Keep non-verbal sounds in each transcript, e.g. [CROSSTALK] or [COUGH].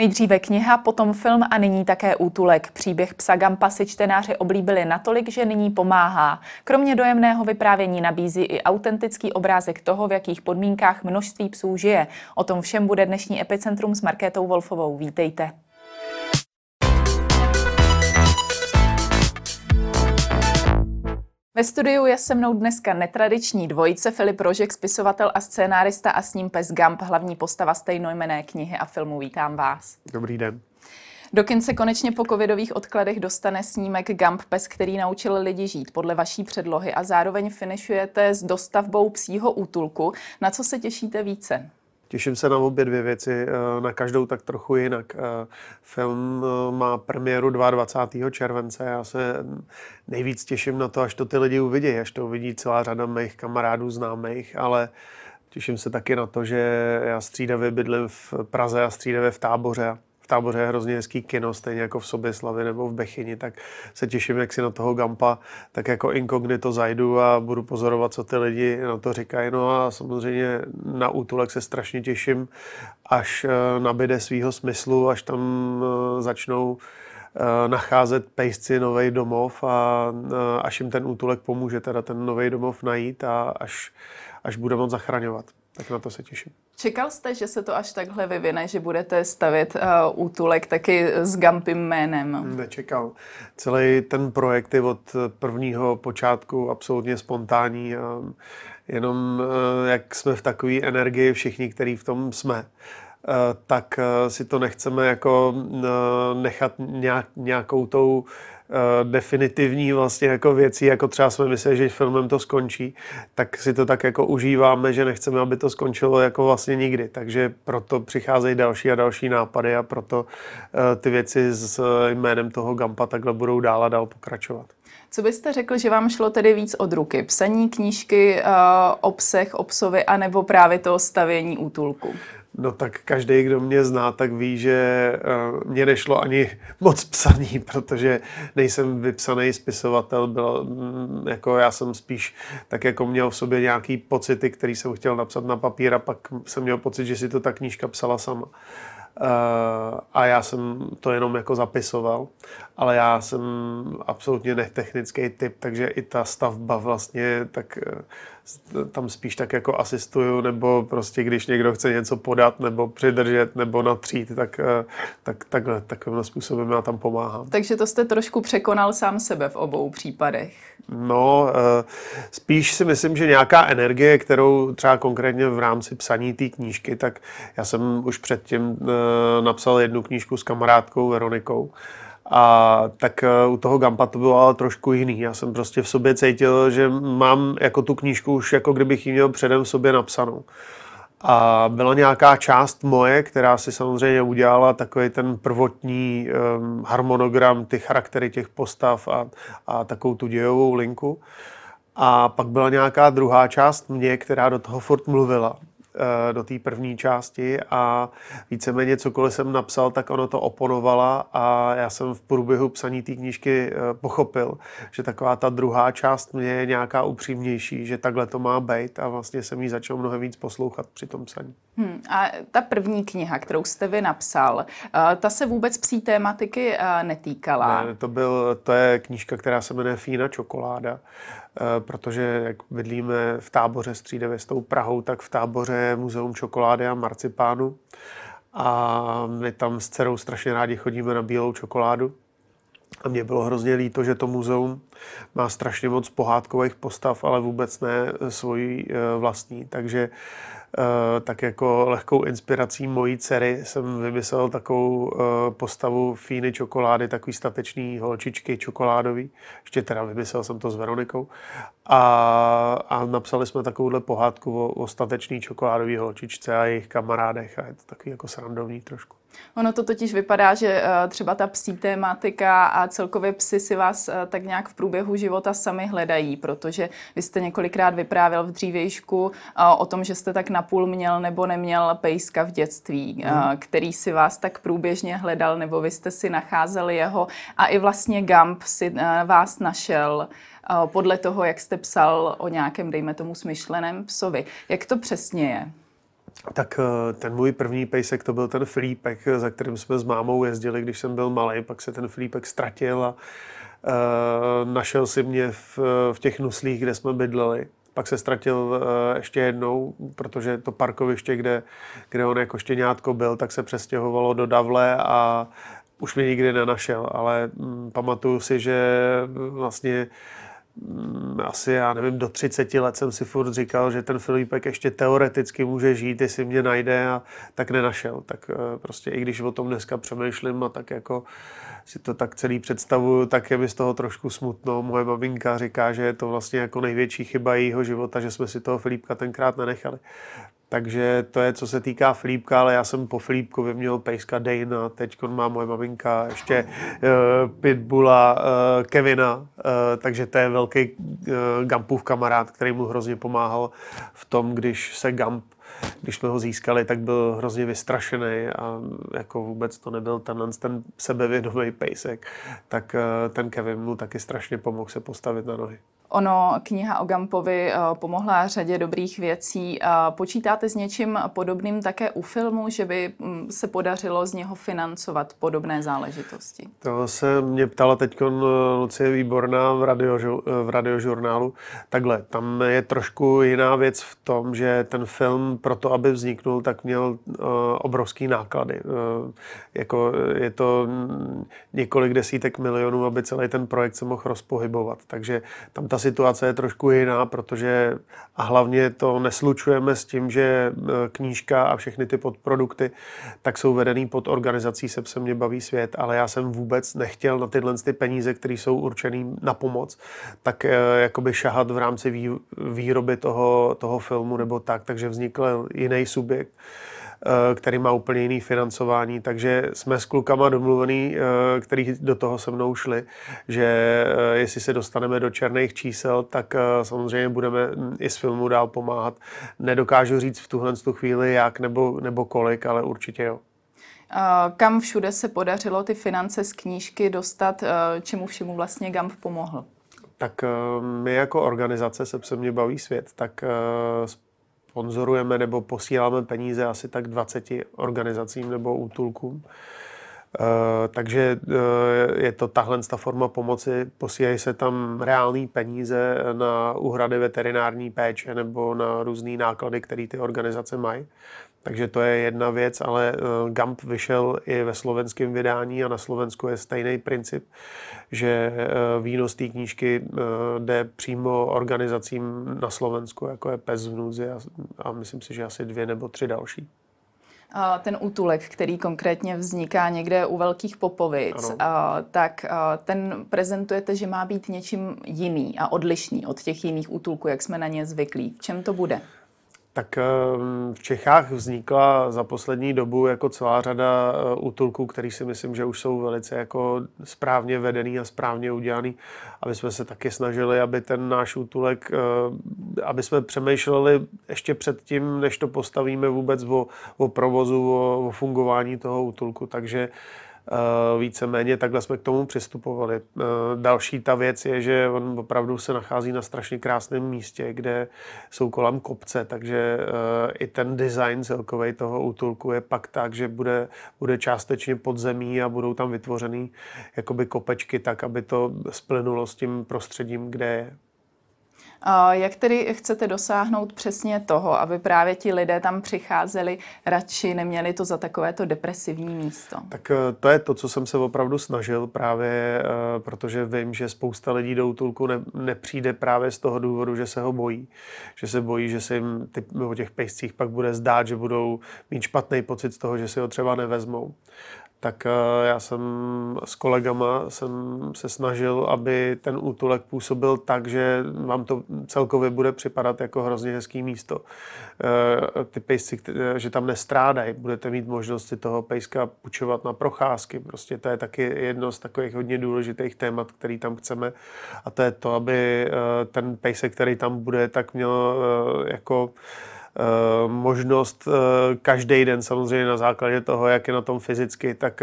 Nejdříve kniha, potom film a nyní také útulek. Příběh psa Gampa si čtenáři oblíbili natolik, že nyní pomáhá. Kromě dojemného vyprávění nabízí i autentický obrázek toho, v jakých podmínkách množství psů žije. O tom všem bude dnešní Epicentrum s Markétou Wolfovou. Vítejte. Ve studiu je se mnou dneska netradiční dvojice Filip Rožek, spisovatel a scénárista a s ním pes Gump, hlavní postava stejnojmené knihy a filmu. Vítám vás. Dobrý den. Do kin se konečně po covidových odkladech dostane snímek Gump Pes, který naučil lidi žít podle vaší předlohy a zároveň finišujete s dostavbou psího útulku. Na co se těšíte více? Těším se na obě dvě věci, eh, na každou tak trochu jinak. Eh, film eh, má premiéru 22. července. Já se nejvíc těším na to, až to ty lidi uvidí, až to uvidí celá řada mých kamarádů známých, ale těším se taky na to, že já střídavě bydlím v Praze a střídavě v táboře táboře je hrozně hezký kino, stejně jako v Soběslavi nebo v Bechyni, tak se těším, jak si na toho Gampa tak jako inkognito zajdu a budu pozorovat, co ty lidi na to říkají. No a samozřejmě na útulek se strašně těším, až eh, nabide svýho smyslu, až tam eh, začnou eh, nacházet pejsci nový domov a až jim ten útulek pomůže teda ten nový domov najít a až, až bude moc zachraňovat. Tak na to se těším. Čekal jste, že se to až takhle vyvine, že budete stavět uh, útulek taky s Gampim jménem? Nečekal. Celý ten projekt je od prvního počátku absolutně spontánní. A jenom uh, jak jsme v takové energii všichni, kteří v tom jsme, uh, tak si to nechceme jako nechat nějak, nějakou tou Eh, definitivní vlastně jako věcí, jako třeba jsme mysleli, že filmem to skončí, tak si to tak jako užíváme, že nechceme, aby to skončilo jako vlastně nikdy. Takže proto přicházejí další a další nápady a proto eh, ty věci s jménem toho Gampa takhle budou dál a dál pokračovat. Co byste řekl, že vám šlo tedy víc od ruky? Psaní knížky, obsah, obsovy, anebo právě to stavění útulku? No tak každý, kdo mě zná, tak ví, že uh, mě nešlo ani [LAUGHS] moc psaní, protože nejsem vypsaný spisovatel, byl, mm, jako já jsem spíš tak jako měl v sobě nějaký pocity, který jsem chtěl napsat na papír a pak jsem měl pocit, že si to ta knížka psala sama. Uh, a já jsem to jenom jako zapisoval, ale já jsem absolutně netechnický typ, takže i ta stavba vlastně tak uh, tam spíš tak jako asistuju, nebo prostě když někdo chce něco podat, nebo přidržet, nebo natřít, tak, eh, tak takhle, takovým způsobem já tam pomáhám. Takže to jste trošku překonal sám sebe v obou případech. No, eh, spíš si myslím, že nějaká energie, kterou třeba konkrétně v rámci psaní té knížky, tak já jsem už předtím eh, napsal jednu knížku s kamarádkou Veronikou, a tak eh, u toho Gampa to bylo ale trošku jiný. Já jsem prostě v sobě cítil, že mám jako tu knížku už jako kdybych ji měl předem v sobě napsanou. A byla nějaká část moje, která si samozřejmě udělala takový ten prvotní um, harmonogram, ty charaktery těch postav a, a takovou tu dějovou linku. A pak byla nějaká druhá část mě, která do toho furt mluvila. Eh, do té první části a víceméně cokoliv jsem napsal, tak ono to oponovala a já jsem v průběhu psaní té knížky eh, pochopil, že taková ta druhá část mě je nějaká upřímnější, že takhle to má být a vlastně jsem ji začal mnohem víc poslouchat při tom psaní. Hmm, a ta první kniha, kterou jste vy napsal, eh, ta se vůbec psí tématiky netýkala? Ne, to, byl, to je knížka, která se jmenuje Fína čokoláda. Eh, protože jak bydlíme v táboře střídavě s tou Prahou, tak v táboře je muzeum čokolády a marcipánu. A my tam s dcerou strašně rádi chodíme na bílou čokoládu. A mě bylo hrozně líto, že to muzeum má strašně moc pohádkových postav, ale vůbec ne svoji eh, vlastní. Takže Eh, tak jako lehkou inspirací mojí dcery jsem vymyslel takovou eh, postavu Fíny čokolády, takový statečný holčičky čokoládový. Ještě teda vymyslel jsem to s Veronikou. A, a napsali jsme takovouhle pohádku o, o statečný čokoládový holčičce a jejich kamarádech a je to takový jako srandovní trošku. Ono to totiž vypadá, že eh, třeba ta psí tématika a celkově psy si vás eh, tak nějak v průběhu života sami hledají, protože vy jste několikrát vyprávěl v dřívějšku eh, o tom, že jste tak napůl měl nebo neměl pejska v dětství, mm. který si vás tak průběžně hledal, nebo vy jste si nacházeli jeho a i vlastně Gump si vás našel podle toho, jak jste psal o nějakém, dejme tomu, smyšleném psovi. Jak to přesně je? Tak ten můj první pejsek to byl ten Filipek, za kterým jsme s mámou jezdili, když jsem byl malý, pak se ten Filipek ztratil a uh, našel si mě v, v těch nuslích, kde jsme bydleli. Pak se ztratil uh, ještě jednou, protože to parkoviště, kde, kde on jako štěňátko byl, tak se přestěhovalo do Davle a už mě nikdy nenašel, ale mm, pamatuju si, že vlastně mm, asi, já nevím, do 30 let jsem si furt říkal, že ten Filipek ještě teoreticky může žít, jestli mě najde a tak nenašel. Tak uh, prostě i když o tom dneska přemýšlím a tak jako si to tak celý představuju, tak je mi z toho trošku smutno. Moje maminka říká, že je to vlastně jako největší chyba jejího života, že jsme si toho Filipka tenkrát nenechali. Takže to je, co se týká Filipka, ale já jsem po Filipkovi měl pejska Dana, teď má moje maminka ještě uh, Pitbulla, uh, Kevina, uh, takže to je velký uh, Gampův kamarád, který mu hrozně pomáhal v tom, když se Gamp když jsme ho získali, tak byl hrozně vystrašený a jako vůbec to nebyl tenhle ten sebevědomý pejsek, tak ten Kevin mu taky strašně pomohl se postavit na nohy. Ono, kniha o Gampovi eh, pomohla řadě dobrých věcí. Počítáte s něčím podobným také u filmu, že by mm, se podařilo z něho financovat podobné záležitosti? To se mě ptala teď Lucie Výborná v, radio, v radiožurnálu. Takhle, tam je trošku jiná věc v tom, že ten film pro to, aby vzniknul, tak měl obrovský náklady. Jako je to několik desítek milionů, aby celý ten projekt se mohl rozpohybovat. Takže tam ta situace je trošku jiná, protože a hlavně to neslučujeme s tím, že e, knížka a všechny ty podprodukty tak jsou vedený pod organizací Se mě baví svět, ale já jsem vůbec nechtěl na tyhle ty peníze, které jsou určený na pomoc, tak e, jakoby šahat v rámci výroby toho, toho filmu nebo tak, takže vznikl jiný subjekt který má úplně jiný financování, takže jsme s klukama domluvený, eh, který do toho se mnou šli, že eh, jestli se dostaneme do černých čísel, tak samozřejmě budeme hm, i z filmu dál pomáhat. Nedokážu říct v tuhle tu chvíli jak nebo, nebo kolik, ale určitě jo. Kam všude se podařilo ty finance z knížky dostat, čemu všemu vlastně GAMP pomohl? Tak my jako organizace se mě baví svět, tak sponzorujeme nebo posíláme peníze asi tak 20 organizacím nebo útulkům. Uh, takže uh, je to tahle ta forma pomoci. Posílají se tam reální peníze na úhrady veterinární péče nebo na různé náklady, které ty organizace mají. Takže to je jedna věc, ale uh, GAMP vyšel i ve slovenském vydání a na Slovensku je stejný princip, že uh, výnos té knížky uh, jde přímo organizacím na Slovensku, jako je PES v a, a myslím si, že asi dvě nebo tři další. Ten útulek, který konkrétně vzniká někde u Velkých Popovic, ano. tak ten prezentujete, že má být něčím jiný a odlišný od těch jiných útulků, jak jsme na ně zvyklí. V čem to bude? Tak ehm, v Čechách vznikla za poslední dobu jako celá řada eh, útulků, který si myslím, že už jsou velice jako správně vedený a správně udělaný. Aby jsme se taky snažili, aby ten náš útulek, eh, aby jsme přemýšleli ještě před tím, než to postavíme vůbec o, o provozu, o, o fungování toho útulku. Takže víceméně takhle jsme k tomu přistupovali. Eh, další ta věc je, že on opravdu se nachází na strašně krásném místě, kde jsou kolem kopce, takže eh, i ten design celkový toho útulku je pak tak, že bude, bude částečně pod zemí a budou tam vytvořený jakoby kopečky tak, aby to splynulo s tím prostředím, kde je. Jak tedy chcete dosáhnout přesně toho, aby právě ti lidé tam přicházeli radši, neměli to za takovéto depresivní místo? Tak eh, to je to, co jsem se opravdu snažil právě, eh, protože vím, že spousta lidí do útulku ne, nepřijde právě z toho důvodu, že se ho bojí. Že se bojí, že se jim ty, o těch pejscích pak bude zdát, že budou mít špatný pocit z toho, že si ho třeba nevezmou tak eh, já jsem s kolegama jsem se snažil, aby ten útulek působil tak, že vám to celkově bude připadat jako hrozně hezký místo. Eh, ty pejsci, že tam nestrádají, budete mít možnost si toho pejska půjčovat na procházky. Prostě to je taky jedno z takových hodně důležitých témat, který tam chceme. A to je to, aby eh, ten pejsek, který tam bude, tak měl jako možnost každý den samozřejmě na základě toho, jak je na tom fyzicky, tak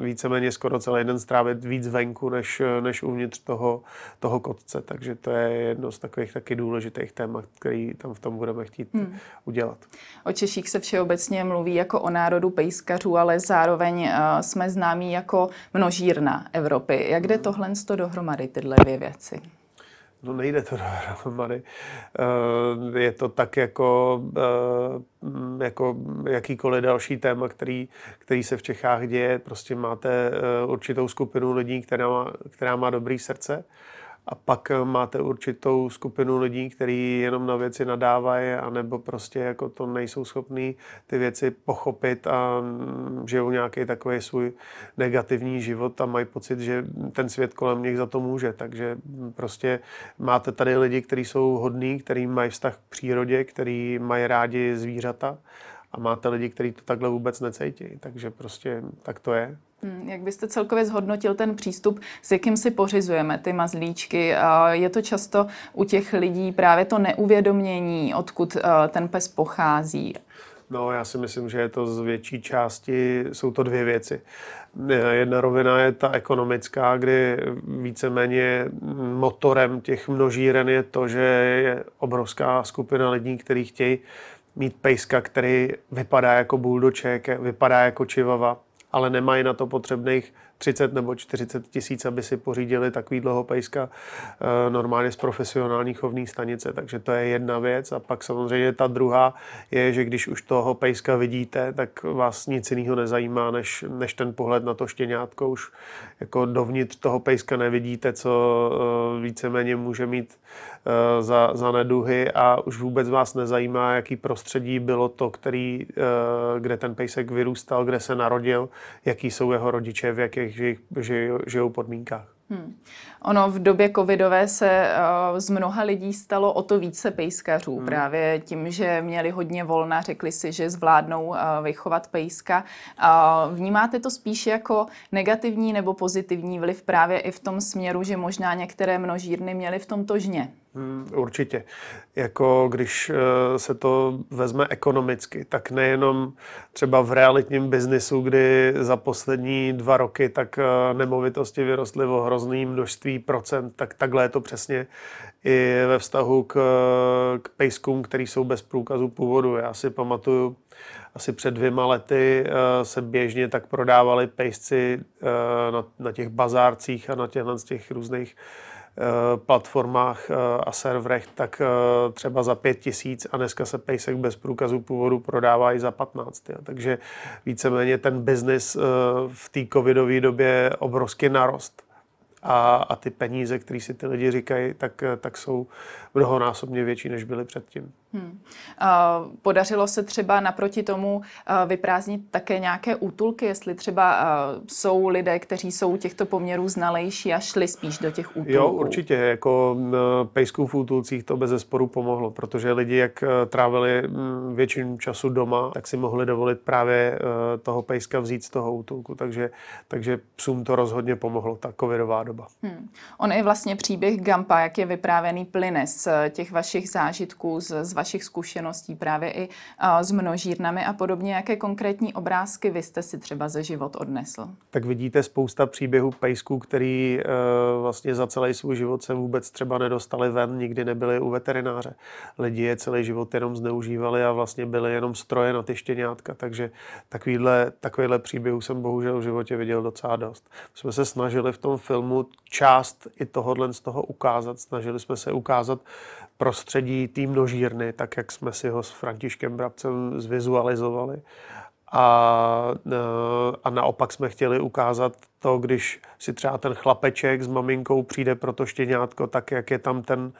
víceméně skoro celý den strávit víc venku, než, než uvnitř toho, toho kotce. Takže to je jedno z takových taky důležitých témat, který tam v tom budeme chtít hmm. udělat. O Češích se všeobecně mluví jako o národu pejskařů, ale zároveň jsme známí jako množírna Evropy. Jak jde tohle dohromady, tyhle dvě věci? No nejde to [LAUGHS] dohromady. Eh, je to tak jako, eh, jako jakýkoliv další téma, který, který se v Čechách děje. Prostě máte eh, určitou skupinu lidí, která má, která má dobrý srdce a pak eh, máte určitou skupinu lidí, kteří jenom na věci nadávají, anebo prostě jako to nejsou schopní ty věci pochopit a mm, žijou nějaký takový svůj negativní život a mají pocit, že ten svět kolem nich za to může. Takže mm, prostě máte tady lidi, kteří jsou hodní, kteří mají vztah k přírodě, kteří mají rádi zvířata a máte lidi, kteří to takhle vůbec necítí. Takže prostě tak to je. Hmm, jak byste celkově zhodnotil ten přístup, s jakým si pořizujeme ty mazlíčky? Je to často u těch lidí právě to neuvědomění, odkud eh, ten pes pochází? No, já si myslím, že je to z větší části, jsou to dvě věci. Jedna rovina je ta ekonomická, kdy víceméně motorem těch množíren je to, že je obrovská skupina lidí, kteří chtějí mít pejska, který vypadá jako buldoček, vypadá jako čivava, ale nemají na to potřebných 30 nebo 40 tisíc, aby si pořídili takový pejska eh, normálně z profesionální chovní stanice. Takže to je jedna věc. A pak samozřejmě ta druhá je, že když už toho pejska vidíte, tak vás nic jiného nezajímá, než, než ten pohled na to štěňátko. Už jako dovnitř toho pejska nevidíte, co eh, víceméně může mít eh, za, za neduhy a už vůbec vás nezajímá, jaký prostředí bylo to, který, kde ten pejsek vyrůstal, kde se narodil, jaký jsou jeho rodiče, v jakých těch žij, žijou podmínkách. Hmm. Ono v době covidové se uh, z mnoha lidí stalo o to více pejskařů. Hmm. Právě tím, že měli hodně volna, řekli si, že zvládnou uh, vychovat pejska. Uh, vnímáte to spíš jako negativní nebo pozitivní vliv právě i v tom směru, že možná některé množírny měly v tomto žně? Hmm, určitě. Jako když eh, se to vezme ekonomicky, tak nejenom třeba v realitním biznisu, kdy za poslední dva roky tak eh, nemovitosti vyrostly o hrozný množství procent, tak takhle je to přesně i ve vztahu k, k pejskům, který jsou bez průkazu původu. Já si pamatuju, asi před dvěma lety eh, se běžně tak prodávali pejsci na, na těch bazárcích a na těchto těch různých Eh, platformách eh, a serverech, tak eh, třeba za pět tisíc a dneska se pejsek bez průkazu původu prodává i za 15. Jo. Takže víceméně ten biznis v té covidové době obrovský narost a, a ty peníze, které si ty lidi říkají, tak, tak jsou mnohonásobně větší, než byly předtím. Hmm. Podařilo se třeba naproti tomu vyprázdnit také nějaké útulky, jestli třeba jsou lidé, kteří jsou těchto poměrů znalejší a šli spíš do těch útulků? Jo, určitě. Jako pejsků v útulcích to bez zesporu pomohlo, protože lidi, jak e, trávili většinu času doma, tak si mohli dovolit právě e, toho pejska vzít z toho útulku. Takže, takže psům to rozhodně pomohlo, ta covidová doba. Hmm. On je vlastně příběh Gampa, jak je vyprávěný plyne z těch vašich zážitků, z, z vašich zkušeností právě i s množírnami a podobně. Jaké konkrétní obrázky vy jste si třeba ze život odnesl? Tak vidíte spousta příběhů pejsků, který e, vlastně za celý svůj život se vůbec třeba nedostali ven, nikdy nebyli u veterináře. Lidi je celý život jenom zneužívali a vlastně byli jenom stroje na ty štěňátka, takže takovýhle, takovýhle příběhů jsem bohužel v životě viděl docela dost. Jsme se snažili v tom filmu část i tohohle z toho ukázat, snažili jsme se ukázat prostředí té množírny, tak jak jsme si ho s Františkem Brabcem zvizualizovali. A, e, a naopak jsme chtěli ukázat to, když si třeba ten chlapeček s maminkou přijde pro to štěňátko, tak jak je tam ten,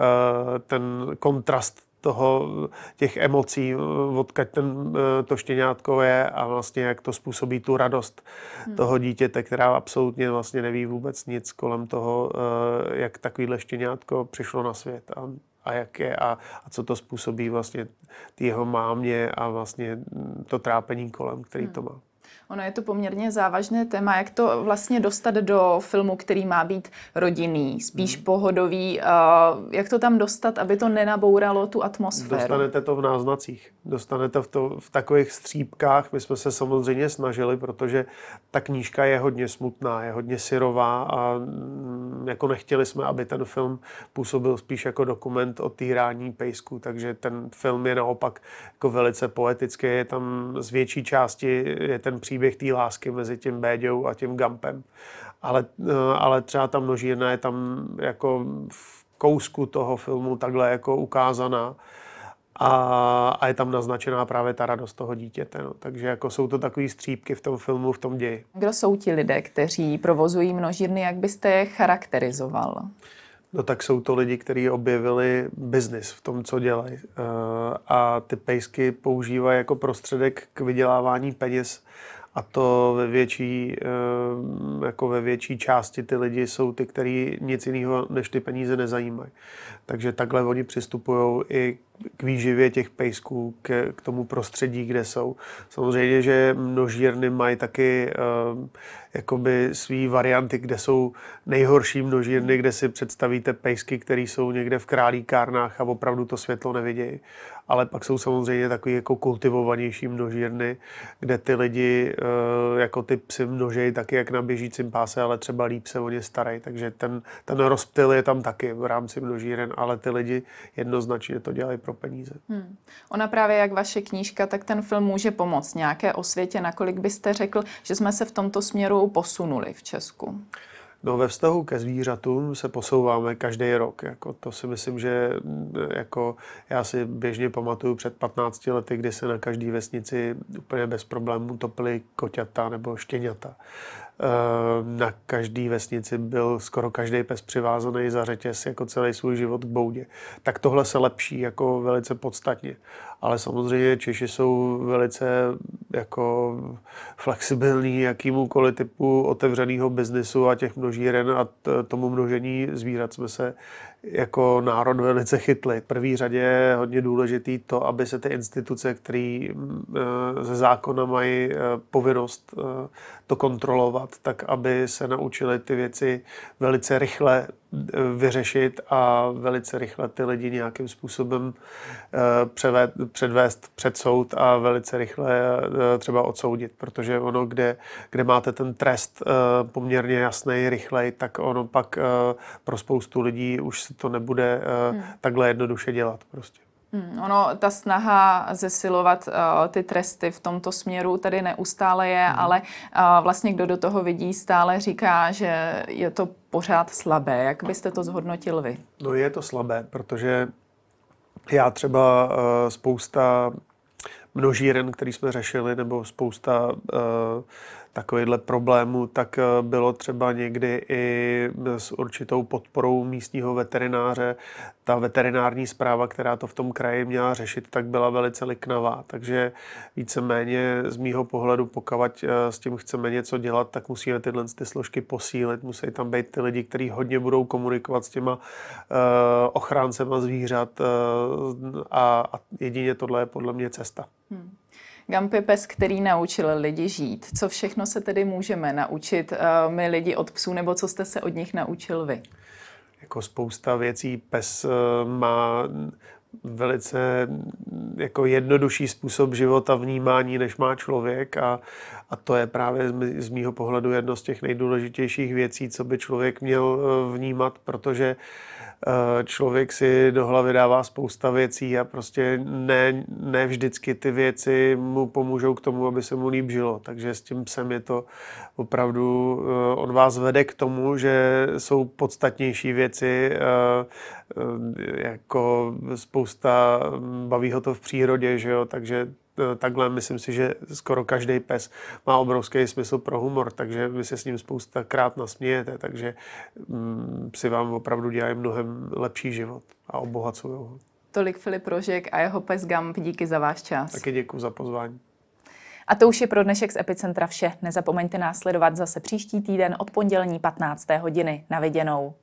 e, ten kontrast toho, těch emocí, odkaď ten, eh, to štěňátko je a vlastně jak to způsobí tu radost hmm. toho dítěte, která absolutně vlastně neví vůbec nic kolem toho, eh, jak takovýhle štěňátko přišlo na svět a, a jak je a, a co to způsobí vlastně jeho mámě a vlastně to trápení kolem, který hmm. to má. Ono je to poměrně závažné téma, jak to vlastně dostat do filmu, který má být rodinný, spíš hmm. pohodový, jak to tam dostat, aby to nenabouralo tu atmosféru. Dostanete to v náznacích, dostanete v, to, v takových střípkách. My jsme se samozřejmě snažili, protože ta knížka je hodně smutná, je hodně syrová a mm, jako nechtěli jsme, aby ten film působil spíš jako dokument o týrání pejsku, takže ten film je naopak jako velice poetický, je tam z větší části je ten příběh té lásky mezi tím Béďou a tím Gampem. Ale, eh, ale třeba ta množírna je tam jako v kousku toho filmu takhle jako ukázaná a, a je tam naznačená právě ta radost toho dítěte. No. Takže jako jsou to takové střípky v tom filmu, v tom ději. Kdo jsou ti lidé, kteří provozují množírny, jak byste je charakterizoval? No tak jsou to lidi, kteří objevili biznis v tom, co dělají. Eh, a ty pejsky používají jako prostředek k vydělávání peněz a to ve větší, eh, jako ve větší části ty lidi jsou ty, kteří nic jiného než ty peníze nezajímají. Takže takhle oni přistupují i k výživě těch pejsků, k, k tomu prostředí, kde jsou. Samozřejmě, že množírny mají taky uh, jakoby svý varianty, kde jsou nejhorší množírny, kde si představíte pejsky, které jsou někde v králíkárnách a opravdu to světlo nevidějí. Ale pak jsou samozřejmě takové jako kultivovanější množírny, kde ty lidi uh, jako ty psy množejí taky jak na běžícím páse, ale třeba líp se o ně starají. Takže ten, ten rozptyl je tam taky v rámci množíren, ale ty lidi jednoznačně to dělají pro peníze. Hmm. Ona právě jak vaše knížka, tak ten film může pomoct nějaké osvětě. Nakolik byste řekl, že jsme se v tomto směru posunuli v Česku? No ve vztahu ke zvířatům se posouváme každý rok. Jako to si myslím, že jako já si běžně pamatuju před 15 lety, kdy se na každé vesnici úplně bez problémů topily koťata nebo štěňata. Eh, na každé vesnici byl skoro každý pes přivázaný za řetěz jako celý svůj život k boudě. Tak tohle se lepší jako velice podstatně. Ale samozřejmě Češi jsou velice jako flexibilní jakýmukoliv typu otevřeného biznisu a těch množíren a tomu množení zvířat jsme se jako národ velice chytli. V první řadě je hodně důležitý to, aby se ty instituce, které eh, ze zákona mají eh, povinnost eh, to kontrolovat, tak aby se naučili ty věci velice rychle vyřešit a velice rychle ty lidi nějakým způsobem převést, předvést před soud a velice rychle třeba odsoudit, protože ono, kde, kde máte ten trest poměrně jasný, rychlej, tak ono pak pro spoustu lidí už se to nebude hmm. takhle jednoduše dělat prostě. Hmm, ono, ta snaha zesilovat uh, ty tresty v tomto směru tady neustále je, hmm. ale uh, vlastně kdo do toho vidí, stále říká, že je to pořád slabé. Jak byste to zhodnotil vy? No je to slabé, protože já třeba uh, spousta množíren, který jsme řešili, nebo spousta uh, takovýchhle problémů, tak eh, bylo třeba někdy i s určitou podporou místního veterináře. Ta veterinární zpráva, která to v tom kraji měla řešit, tak byla velice liknavá. Takže víceméně z mýho pohledu, pokud eh, s tím chceme něco dělat, tak musíme tyhle ty složky posílit. Musí tam být ty lidi, kteří hodně budou komunikovat s těma uh, ochráncema zvířat a, a jedině tohle je podle mě cesta. Hmm. Gump pes, který naučil lidi žít. Co všechno se tedy můžeme naučit uh, my lidi od psů, nebo co jste se od nich naučil vy? Jako spousta věcí. Pes uh, má velice jako jednodušší způsob života vnímání, než má člověk a, a to je právě z, z mýho pohledu jedno z těch nejdůležitějších věcí, co by člověk měl eh, vnímat, protože Eh, člověk si do hlavy dává spousta věcí a prostě ne, ne vždycky ty věci mu pomůžou k tomu, aby se mu líp žilo. Takže s tím psem je to opravdu, eh, on vás vede k tomu, že jsou podstatnější věci, eh, jako spousta, baví ho to v přírodě, že jo, takže Eh, takhle myslím si, že skoro každý pes má obrovský smysl pro humor, takže vy se s ním spoustakrát nasmějete, takže mm, si vám opravdu dělají mnohem lepší život a obohacují ho. Tolik Filip Rožek a jeho pes Gump, díky za váš čas. Taky děkuji za pozvání. A to už je pro dnešek z Epicentra vše. Nezapomeňte následovat zase příští týden od pondělní 15. hodiny. Na viděnou.